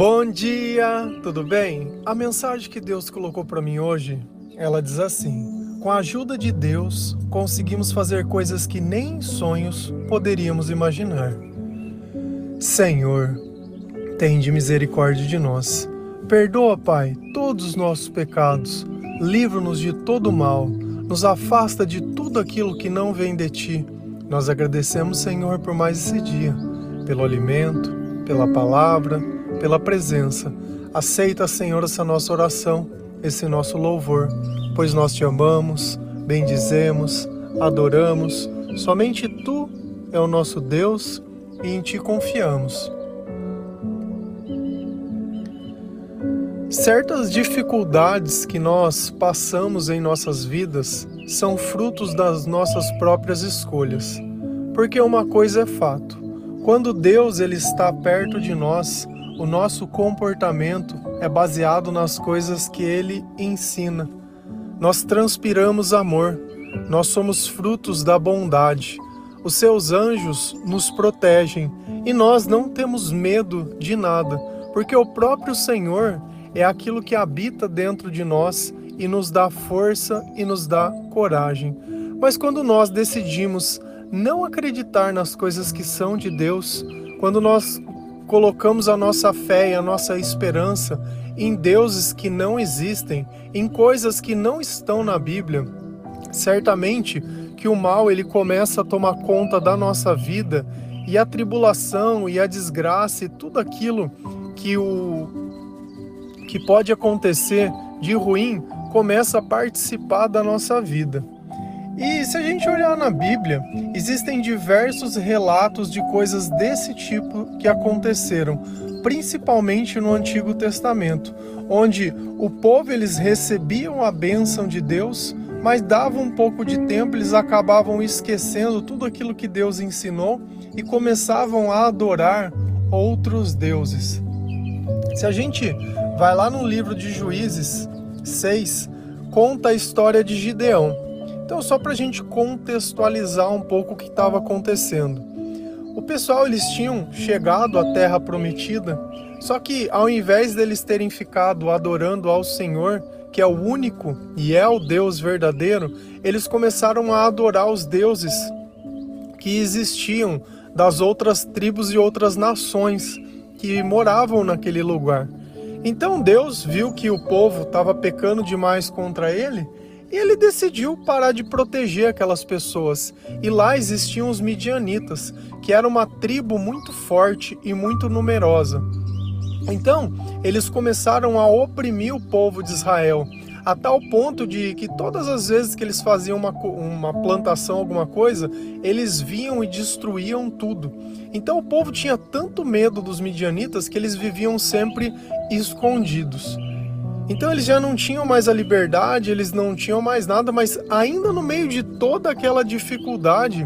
Bom dia, tudo bem? A mensagem que Deus colocou para mim hoje, ela diz assim: Com a ajuda de Deus, conseguimos fazer coisas que nem em sonhos poderíamos imaginar. Senhor, tende misericórdia de nós. Perdoa, Pai, todos os nossos pecados. Livra-nos de todo mal. Nos afasta de tudo aquilo que não vem de ti. Nós agradecemos, Senhor, por mais esse dia, pelo alimento, pela palavra, pela presença. Aceita, Senhor, essa nossa oração, esse nosso louvor, pois nós te amamos, bendizemos, adoramos. Somente tu é o nosso Deus e em ti confiamos. Certas dificuldades que nós passamos em nossas vidas são frutos das nossas próprias escolhas. Porque uma coisa é fato: quando Deus ele está perto de nós, o nosso comportamento é baseado nas coisas que ele ensina. Nós transpiramos amor, nós somos frutos da bondade. Os seus anjos nos protegem e nós não temos medo de nada, porque o próprio Senhor é aquilo que habita dentro de nós e nos dá força e nos dá coragem. Mas quando nós decidimos não acreditar nas coisas que são de Deus, quando nós colocamos a nossa fé e a nossa esperança em deuses que não existem, em coisas que não estão na Bíblia, certamente que o mal ele começa a tomar conta da nossa vida e a tribulação e a desgraça e tudo aquilo que o que pode acontecer de ruim começa a participar da nossa vida. E se a gente olhar na Bíblia, existem diversos relatos de coisas desse tipo que aconteceram, principalmente no Antigo Testamento, onde o povo eles recebiam a bênção de Deus, mas dava um pouco de tempo, eles acabavam esquecendo tudo aquilo que Deus ensinou e começavam a adorar outros deuses. Se a gente vai lá no livro de Juízes 6, conta a história de Gideão. Então, só para a gente contextualizar um pouco o que estava acontecendo. O pessoal eles tinham chegado à Terra Prometida, só que ao invés deles terem ficado adorando ao Senhor, que é o único e é o Deus verdadeiro, eles começaram a adorar os deuses que existiam das outras tribos e outras nações que moravam naquele lugar. Então Deus viu que o povo estava pecando demais contra ele e ele decidiu parar de proteger aquelas pessoas. E lá existiam os midianitas, que era uma tribo muito forte e muito numerosa. Então, eles começaram a oprimir o povo de Israel, a tal ponto de que todas as vezes que eles faziam uma, uma plantação, alguma coisa, eles viam e destruíam tudo. Então o povo tinha tanto medo dos midianitas que eles viviam sempre escondidos. Então eles já não tinham mais a liberdade, eles não tinham mais nada, mas ainda no meio de toda aquela dificuldade,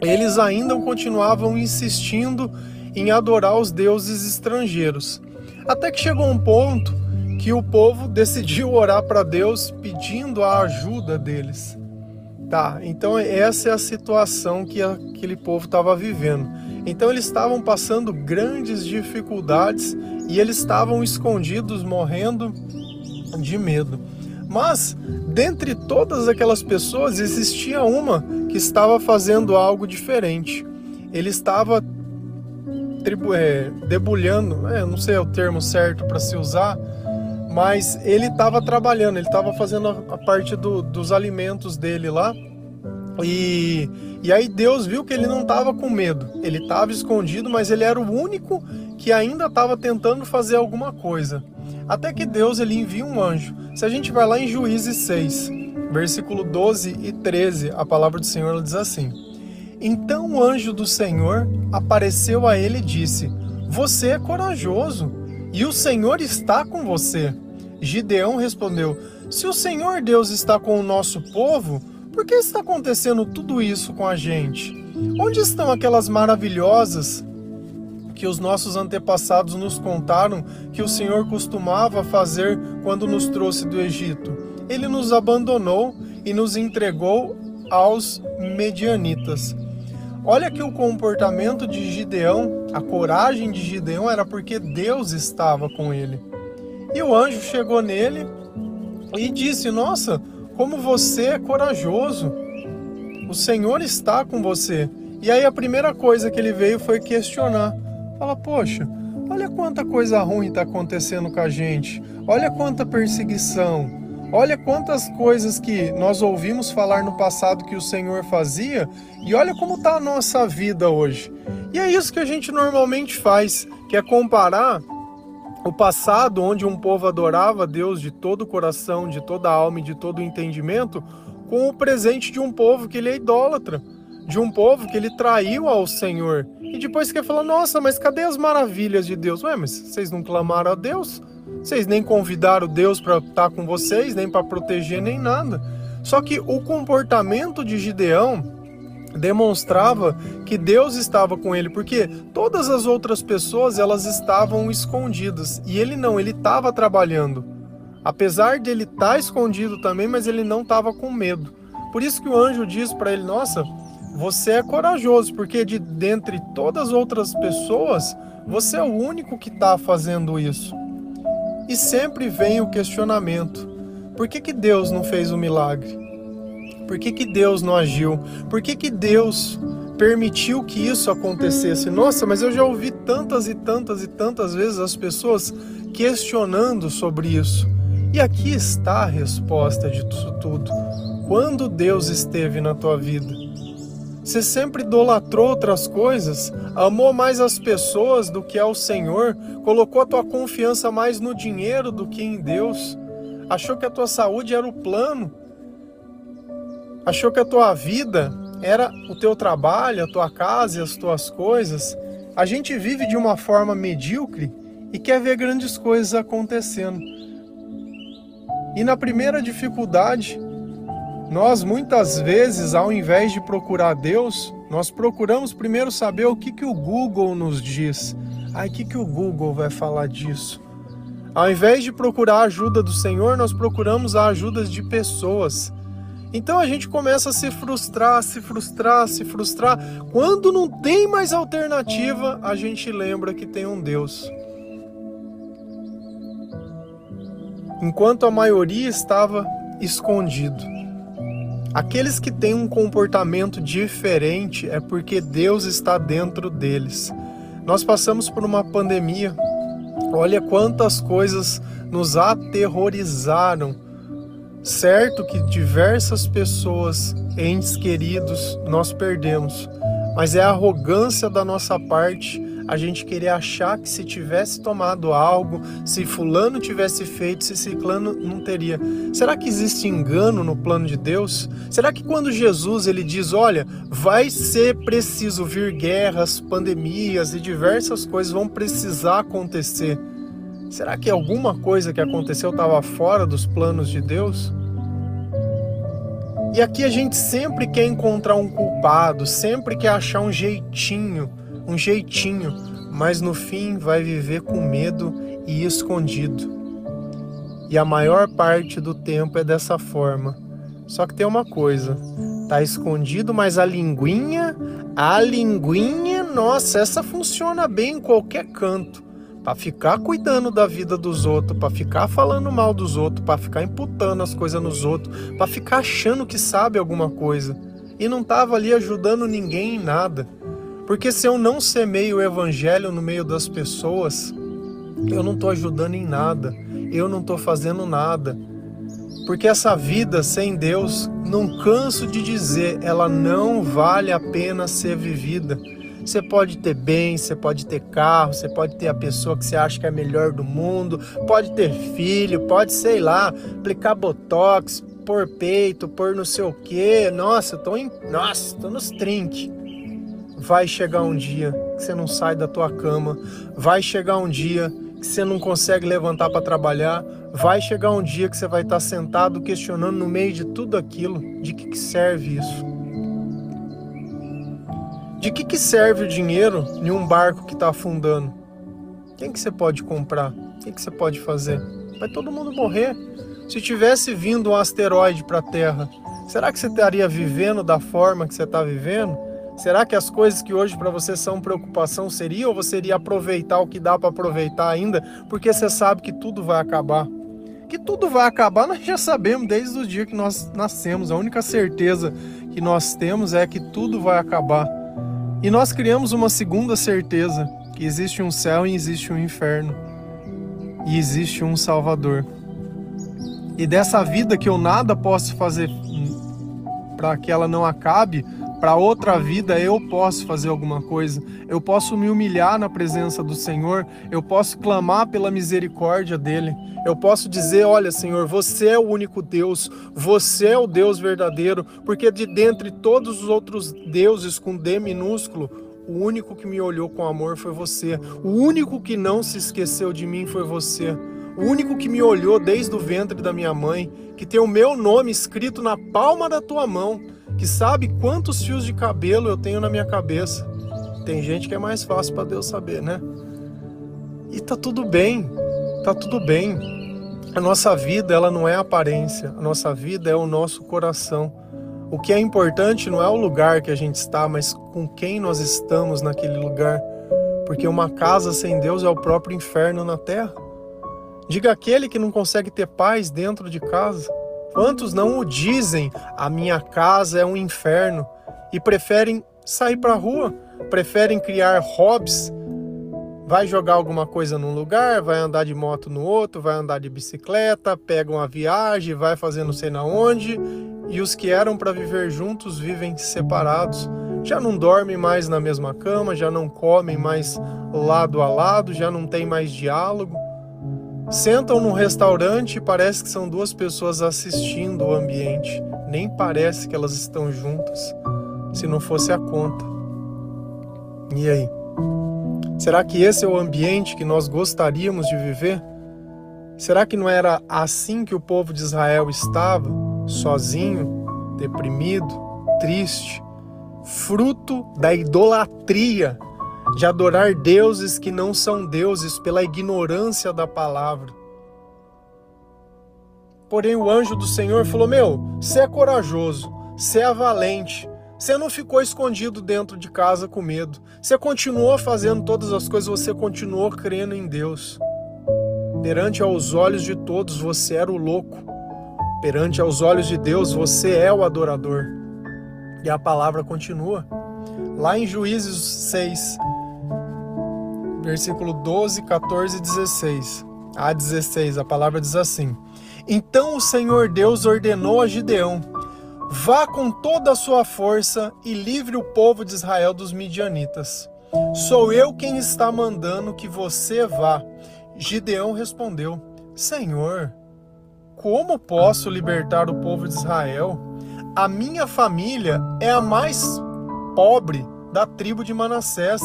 eles ainda continuavam insistindo em adorar os deuses estrangeiros. Até que chegou um ponto que o povo decidiu orar para Deus pedindo a ajuda deles. Tá, então essa é a situação que aquele povo estava vivendo. Então eles estavam passando grandes dificuldades e eles estavam escondidos, morrendo de medo. Mas dentre todas aquelas pessoas existia uma que estava fazendo algo diferente. Ele estava é, debulhando, é, não sei o termo certo para se usar, mas ele estava trabalhando, ele estava fazendo a, a parte do, dos alimentos dele lá e, e aí Deus viu que ele não estava com medo, ele estava escondido, mas ele era o único que ainda estava tentando fazer alguma coisa. Até que Deus ele envia um anjo. Se a gente vai lá em Juízes 6, versículo 12 e 13, a palavra do Senhor diz assim: Então o anjo do Senhor apareceu a ele e disse: Você é corajoso, e o Senhor está com você. Gideão respondeu: Se o Senhor Deus está com o nosso povo, por que está acontecendo tudo isso com a gente? Onde estão aquelas maravilhosas que os nossos antepassados nos contaram que o Senhor costumava fazer quando nos trouxe do Egito? Ele nos abandonou e nos entregou aos medianitas. Olha que o comportamento de Gideão, a coragem de Gideão era porque Deus estava com ele. E o anjo chegou nele e disse: Nossa, como você é corajoso! O Senhor está com você. E aí a primeira coisa que ele veio foi questionar. Fala, poxa, olha quanta coisa ruim está acontecendo com a gente. Olha quanta perseguição. Olha quantas coisas que nós ouvimos falar no passado que o Senhor fazia e olha como está a nossa vida hoje. E é isso que a gente normalmente faz, que é comparar o passado, onde um povo adorava Deus de todo o coração, de toda a alma e de todo o entendimento, com o presente de um povo que ele é idólatra, de um povo que ele traiu ao Senhor. E depois quer falar: nossa, mas cadê as maravilhas de Deus? Ué, mas vocês não clamaram a Deus? Vocês nem convidaram Deus para estar com vocês, nem para proteger, nem nada. Só que o comportamento de Gideão demonstrava que Deus estava com ele, porque todas as outras pessoas elas estavam escondidas e ele não, ele estava trabalhando. Apesar de ele estar tá escondido também, mas ele não estava com medo. Por isso que o anjo diz para ele: Nossa, você é corajoso, porque de dentre todas as outras pessoas, você é o único que está fazendo isso. E sempre vem o questionamento: por que, que Deus não fez o milagre? Por que, que Deus não agiu? Por que, que Deus permitiu que isso acontecesse? Nossa, mas eu já ouvi tantas e tantas e tantas vezes as pessoas questionando sobre isso. E aqui está a resposta de tudo. Quando Deus esteve na tua vida? Você sempre idolatrou outras coisas, amou mais as pessoas do que ao Senhor, colocou a tua confiança mais no dinheiro do que em Deus, achou que a tua saúde era o plano, achou que a tua vida era o teu trabalho, a tua casa e as tuas coisas, a gente vive de uma forma medíocre e quer ver grandes coisas acontecendo. E na primeira dificuldade, nós muitas vezes, ao invés de procurar Deus, nós procuramos primeiro saber o que, que o Google nos diz. Ai, o que, que o Google vai falar disso? Ao invés de procurar a ajuda do Senhor, nós procuramos a ajuda de pessoas. Então a gente começa a se frustrar, se frustrar, se frustrar. Quando não tem mais alternativa, a gente lembra que tem um Deus. Enquanto a maioria estava escondido. Aqueles que têm um comportamento diferente é porque Deus está dentro deles. Nós passamos por uma pandemia. Olha quantas coisas nos aterrorizaram Certo que diversas pessoas, entes queridos, nós perdemos, mas é a arrogância da nossa parte a gente querer achar que se tivesse tomado algo, se fulano tivesse feito, se ciclano não teria. Será que existe engano no plano de Deus? Será que quando Jesus ele diz, olha, vai ser preciso vir guerras, pandemias e diversas coisas vão precisar acontecer? Será que alguma coisa que aconteceu estava fora dos planos de Deus? E aqui a gente sempre quer encontrar um culpado, sempre quer achar um jeitinho, um jeitinho, mas no fim vai viver com medo e escondido. E a maior parte do tempo é dessa forma. Só que tem uma coisa, tá escondido, mas a linguinha, a linguinha, nossa, essa funciona bem em qualquer canto para ficar cuidando da vida dos outros, para ficar falando mal dos outros, para ficar imputando as coisas nos outros, para ficar achando que sabe alguma coisa e não estava ali ajudando ninguém em nada. Porque se eu não semeio o evangelho no meio das pessoas, eu não estou ajudando em nada, eu não estou fazendo nada. Porque essa vida sem Deus, não canso de dizer, ela não vale a pena ser vivida. Você pode ter bem, você pode ter carro, você pode ter a pessoa que você acha que é a melhor do mundo, pode ter filho, pode, sei lá, aplicar botox, pôr peito, pôr não sei o quê. Nossa, tô em. Nossa, tô nos trinques. Vai chegar um dia que você não sai da tua cama, vai chegar um dia que você não consegue levantar para trabalhar, vai chegar um dia que você vai estar sentado questionando no meio de tudo aquilo, de que serve isso? De que, que serve o dinheiro em um barco que está afundando? Quem que você pode comprar? O que, que você pode fazer? Vai todo mundo morrer. Se tivesse vindo um asteroide para a Terra, será que você estaria vivendo da forma que você está vivendo? Será que as coisas que hoje para você são preocupação seria ou você iria aproveitar o que dá para aproveitar ainda, porque você sabe que tudo vai acabar? Que tudo vai acabar, nós já sabemos desde o dia que nós nascemos. A única certeza que nós temos é que tudo vai acabar. E nós criamos uma segunda certeza, que existe um céu e existe um inferno. E existe um Salvador. E dessa vida que eu nada posso fazer para que ela não acabe, para outra vida eu posso fazer alguma coisa. Eu posso me humilhar na presença do Senhor, eu posso clamar pela misericórdia dele. Eu posso dizer: Olha, Senhor, você é o único Deus, você é o Deus verdadeiro, porque de dentre todos os outros deuses com D minúsculo, o único que me olhou com amor foi você. O único que não se esqueceu de mim foi você. O único que me olhou desde o ventre da minha mãe, que tem o meu nome escrito na palma da tua mão que sabe quantos fios de cabelo eu tenho na minha cabeça. Tem gente que é mais fácil para Deus saber, né? E tá tudo bem, tá tudo bem. A nossa vida, ela não é aparência, a nossa vida é o nosso coração. O que é importante não é o lugar que a gente está, mas com quem nós estamos naquele lugar. Porque uma casa sem Deus é o próprio inferno na terra. Diga aquele que não consegue ter paz dentro de casa. Quantos não o dizem? A minha casa é um inferno e preferem sair para a rua, preferem criar hobbies. Vai jogar alguma coisa num lugar, vai andar de moto no outro, vai andar de bicicleta, pega uma viagem, vai fazer não sei na onde, e os que eram para viver juntos vivem separados. Já não dormem mais na mesma cama, já não comem mais lado a lado, já não tem mais diálogo. Sentam num restaurante e parece que são duas pessoas assistindo o ambiente. Nem parece que elas estão juntas, se não fosse a conta. E aí? Será que esse é o ambiente que nós gostaríamos de viver? Será que não era assim que o povo de Israel estava? Sozinho, deprimido, triste, fruto da idolatria de adorar deuses que não são deuses pela ignorância da palavra. Porém, o anjo do Senhor falou: Meu, você é corajoso, você é valente, você não ficou escondido dentro de casa com medo, você continuou fazendo todas as coisas, você continuou crendo em Deus. Perante aos olhos de todos, você era o louco, perante aos olhos de Deus, você é o adorador. E a palavra continua. Lá em Juízes 6, versículo 12, 14 e 16. A 16, a palavra diz assim: Então o Senhor Deus ordenou a Gideão: Vá com toda a sua força e livre o povo de Israel dos midianitas. Sou eu quem está mandando que você vá. Gideão respondeu: Senhor, como posso libertar o povo de Israel? A minha família é a mais pobre da tribo de Manassés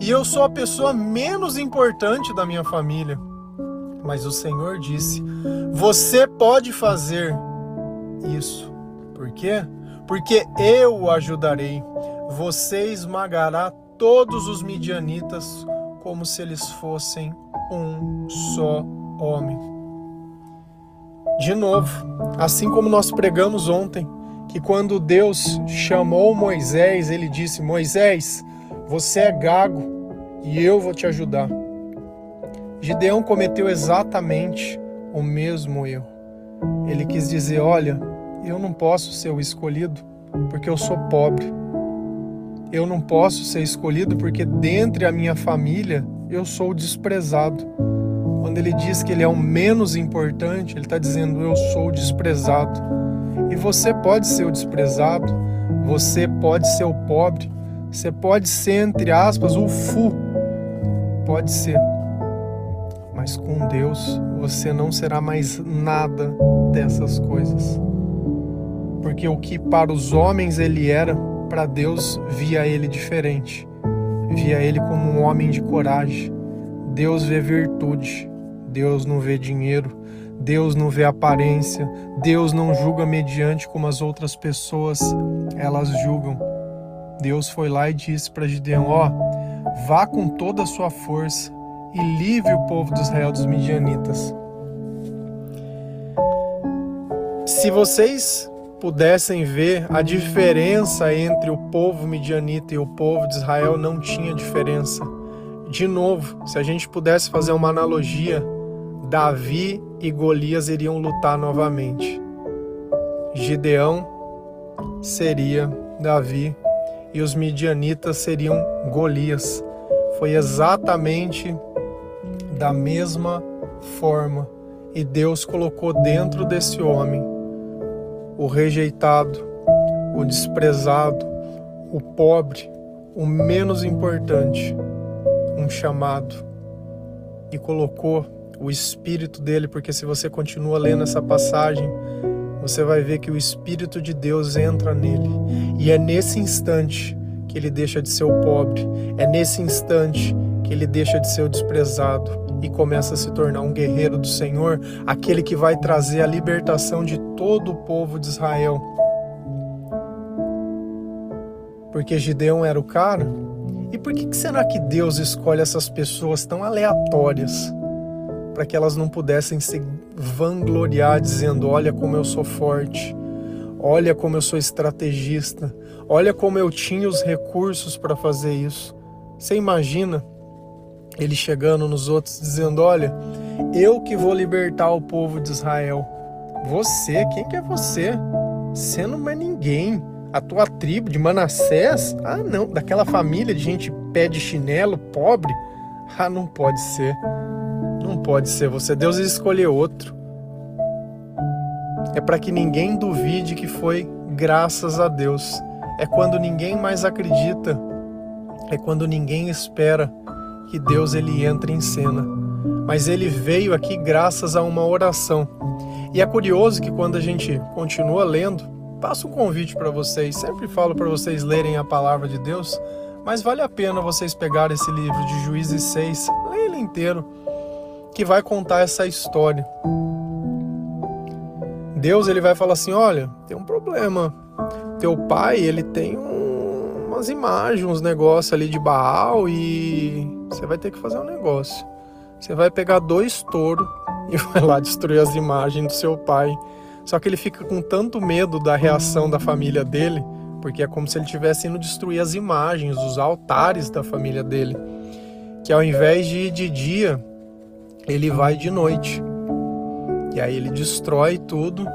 e eu sou a pessoa menos importante da minha família. Mas o Senhor disse: Você pode fazer isso. Por quê? Porque eu o ajudarei. Você esmagará todos os midianitas como se eles fossem um só homem. De novo, assim como nós pregamos ontem, que quando Deus chamou Moisés, ele disse: Moisés, você é gago e eu vou te ajudar. Gideão cometeu exatamente o mesmo erro. Ele quis dizer: Olha, eu não posso ser o escolhido porque eu sou pobre. Eu não posso ser escolhido porque dentre a minha família eu sou desprezado. Quando ele diz que ele é o menos importante, ele está dizendo: Eu sou desprezado. E você pode ser o desprezado, você pode ser o pobre, você pode ser, entre aspas, o fu. Pode ser. Mas com Deus você não será mais nada dessas coisas. Porque o que para os homens ele era, para Deus via ele diferente. Via ele como um homem de coragem. Deus vê virtude. Deus não vê dinheiro. Deus não vê aparência. Deus não julga mediante como as outras pessoas elas julgam. Deus foi lá e disse para Gideão: Ó, vá com toda a sua força e livre o povo de Israel dos midianitas. Se vocês pudessem ver a diferença entre o povo midianita e o povo de Israel, não tinha diferença. De novo, se a gente pudesse fazer uma analogia, Davi e Golias iriam lutar novamente. Gideão seria Davi e os midianitas seriam Golias. Foi exatamente da mesma forma. E Deus colocou dentro desse homem o rejeitado, o desprezado, o pobre, o menos importante, um chamado. E colocou o espírito dele, porque se você continua lendo essa passagem, você vai ver que o espírito de Deus entra nele. E é nesse instante que ele deixa de ser o pobre, é nesse instante que ele deixa de ser o desprezado e começa a se tornar um guerreiro do Senhor, aquele que vai trazer a libertação de todo o povo de Israel. Porque Gideão era o cara? E por que será que Deus escolhe essas pessoas tão aleatórias? Para que elas não pudessem se vangloriar dizendo: Olha como eu sou forte, olha como eu sou estrategista, olha como eu tinha os recursos para fazer isso. Você imagina ele chegando nos outros dizendo: Olha, eu que vou libertar o povo de Israel. Você, quem que é você? Você não é ninguém. A tua tribo de Manassés? Ah, não, daquela família de gente pé de chinelo, pobre? Ah, não pode ser. Não pode ser você. Deus escolheu outro. É para que ninguém duvide que foi graças a Deus. É quando ninguém mais acredita. É quando ninguém espera que Deus ele entra em cena. Mas ele veio aqui graças a uma oração. E é curioso que quando a gente continua lendo, passo um convite para vocês, sempre falo para vocês lerem a palavra de Deus, mas vale a pena vocês pegarem esse livro de Juízes 6, leia ele inteiro, que vai contar essa história. Deus ele vai falar assim: "Olha, tem um problema. Teu pai, ele tem um, umas imagens, uns negócios ali de Baal e você vai ter que fazer um negócio. Você vai pegar dois touros e vai lá destruir as imagens do seu pai. Só que ele fica com tanto medo da reação da família dele, porque é como se ele estivesse indo destruir as imagens, os altares da família dele. Que ao invés de ir de dia, ele vai de noite. E aí ele destrói tudo,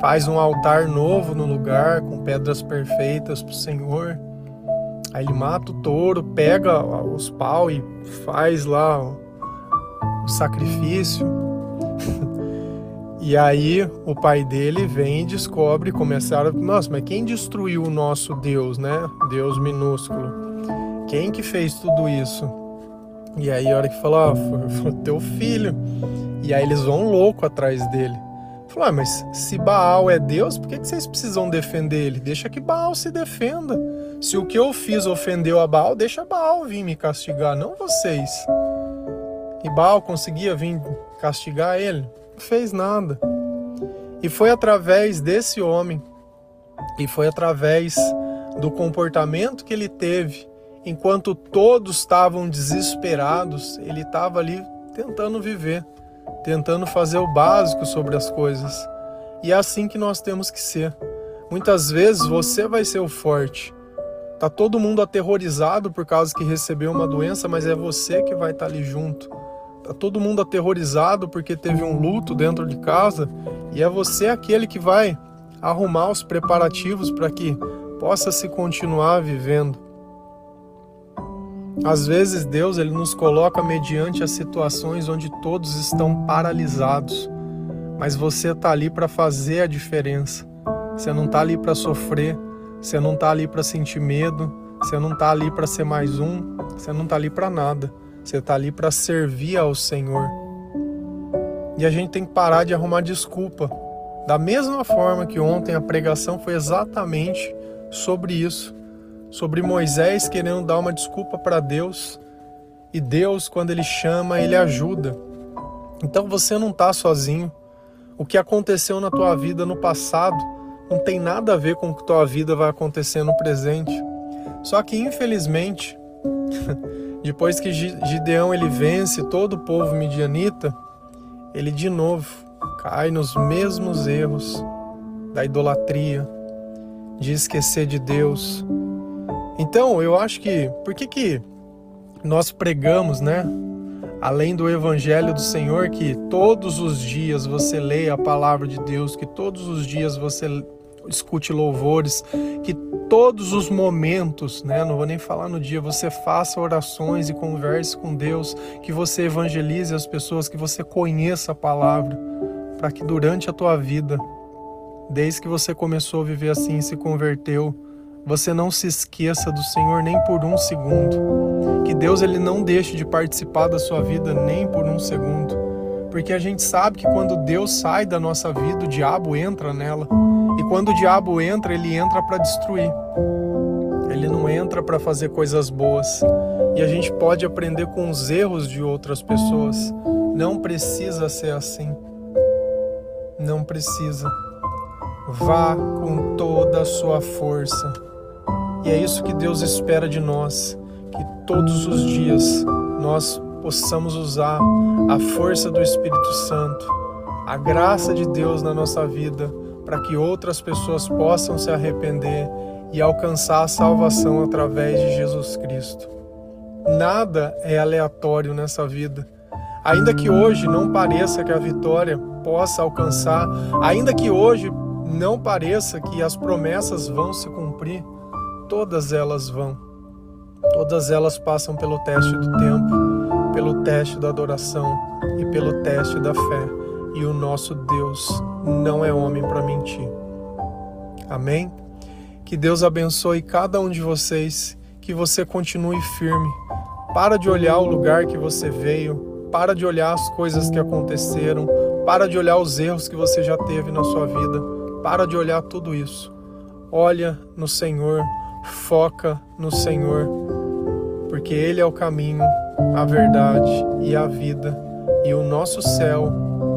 faz um altar novo no lugar, com pedras perfeitas para o Senhor. Aí ele mata o touro, pega os pau e faz lá o sacrifício. e aí o pai dele vem e descobre, começaram, nossa, mas quem destruiu o nosso Deus, né? Deus minúsculo. Quem que fez tudo isso? E aí a hora que falou, ah, foi teu filho. E aí eles vão louco atrás dele. Falou, ah, mas se Baal é Deus, por que, que vocês precisam defender ele? Deixa que Baal se defenda. Se o que eu fiz ofendeu a Baal, deixa Baal vir me castigar, não vocês. E Baal conseguia vir castigar ele? Não fez nada. E foi através desse homem, e foi através do comportamento que ele teve, enquanto todos estavam desesperados, ele estava ali tentando viver, tentando fazer o básico sobre as coisas. E é assim que nós temos que ser. Muitas vezes você vai ser o forte, Tá todo mundo aterrorizado por causa que recebeu uma doença, mas é você que vai estar tá ali junto. Tá todo mundo aterrorizado porque teve um luto dentro de casa e é você aquele que vai arrumar os preparativos para que possa se continuar vivendo. Às vezes Deus ele nos coloca mediante as situações onde todos estão paralisados, mas você está ali para fazer a diferença. Você não está ali para sofrer, você não está ali para sentir medo, você não está ali para ser mais um, você não está ali para nada. Você está ali para servir ao Senhor. E a gente tem que parar de arrumar desculpa. Da mesma forma que ontem a pregação foi exatamente sobre isso, sobre Moisés querendo dar uma desculpa para Deus, e Deus, quando ele chama, ele ajuda. Então você não está sozinho. O que aconteceu na tua vida no passado não tem nada a ver com o que tua vida vai acontecer no presente. Só que infelizmente, depois que Gideão ele vence todo o povo midianita, ele de novo cai nos mesmos erros da idolatria, de esquecer de Deus. Então, eu acho que por que que nós pregamos, né? Além do evangelho do Senhor que todos os dias você leia a palavra de Deus, que todos os dias você escute louvores, que todos os momentos, né, não vou nem falar no dia, você faça orações e converse com Deus, que você evangelize as pessoas, que você conheça a palavra, para que durante a tua vida, desde que você começou a viver assim e se converteu, você não se esqueça do Senhor nem por um segundo. Que Deus ele não deixe de participar da sua vida nem por um segundo. Porque a gente sabe que quando Deus sai da nossa vida, o diabo entra nela. E quando o diabo entra, ele entra para destruir. Ele não entra para fazer coisas boas. E a gente pode aprender com os erros de outras pessoas. Não precisa ser assim. Não precisa. Vá com toda a sua força. E é isso que Deus espera de nós, que todos os dias nós possamos usar a força do Espírito Santo, a graça de Deus na nossa vida para que outras pessoas possam se arrepender e alcançar a salvação através de Jesus Cristo. Nada é aleatório nessa vida. Ainda que hoje não pareça que a vitória possa alcançar, ainda que hoje não pareça que as promessas vão se cumprir, todas elas vão. Todas elas passam pelo teste do tempo, pelo teste da adoração e pelo teste da fé. E o nosso Deus não é homem para mentir. Amém? Que Deus abençoe cada um de vocês, que você continue firme. Para de olhar o lugar que você veio, para de olhar as coisas que aconteceram, para de olhar os erros que você já teve na sua vida, para de olhar tudo isso. Olha no Senhor, foca no Senhor, porque Ele é o caminho, a verdade e a vida, e o nosso céu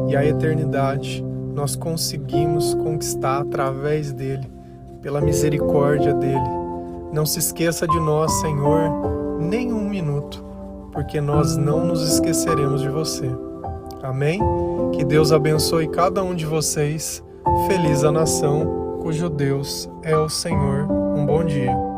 e a eternidade nós conseguimos conquistar através dele, pela misericórdia dele. Não se esqueça de nós, Senhor, nem um minuto, porque nós não nos esqueceremos de você. Amém? Que Deus abençoe cada um de vocês. Feliz a nação cujo Deus é o Senhor. Um bom dia.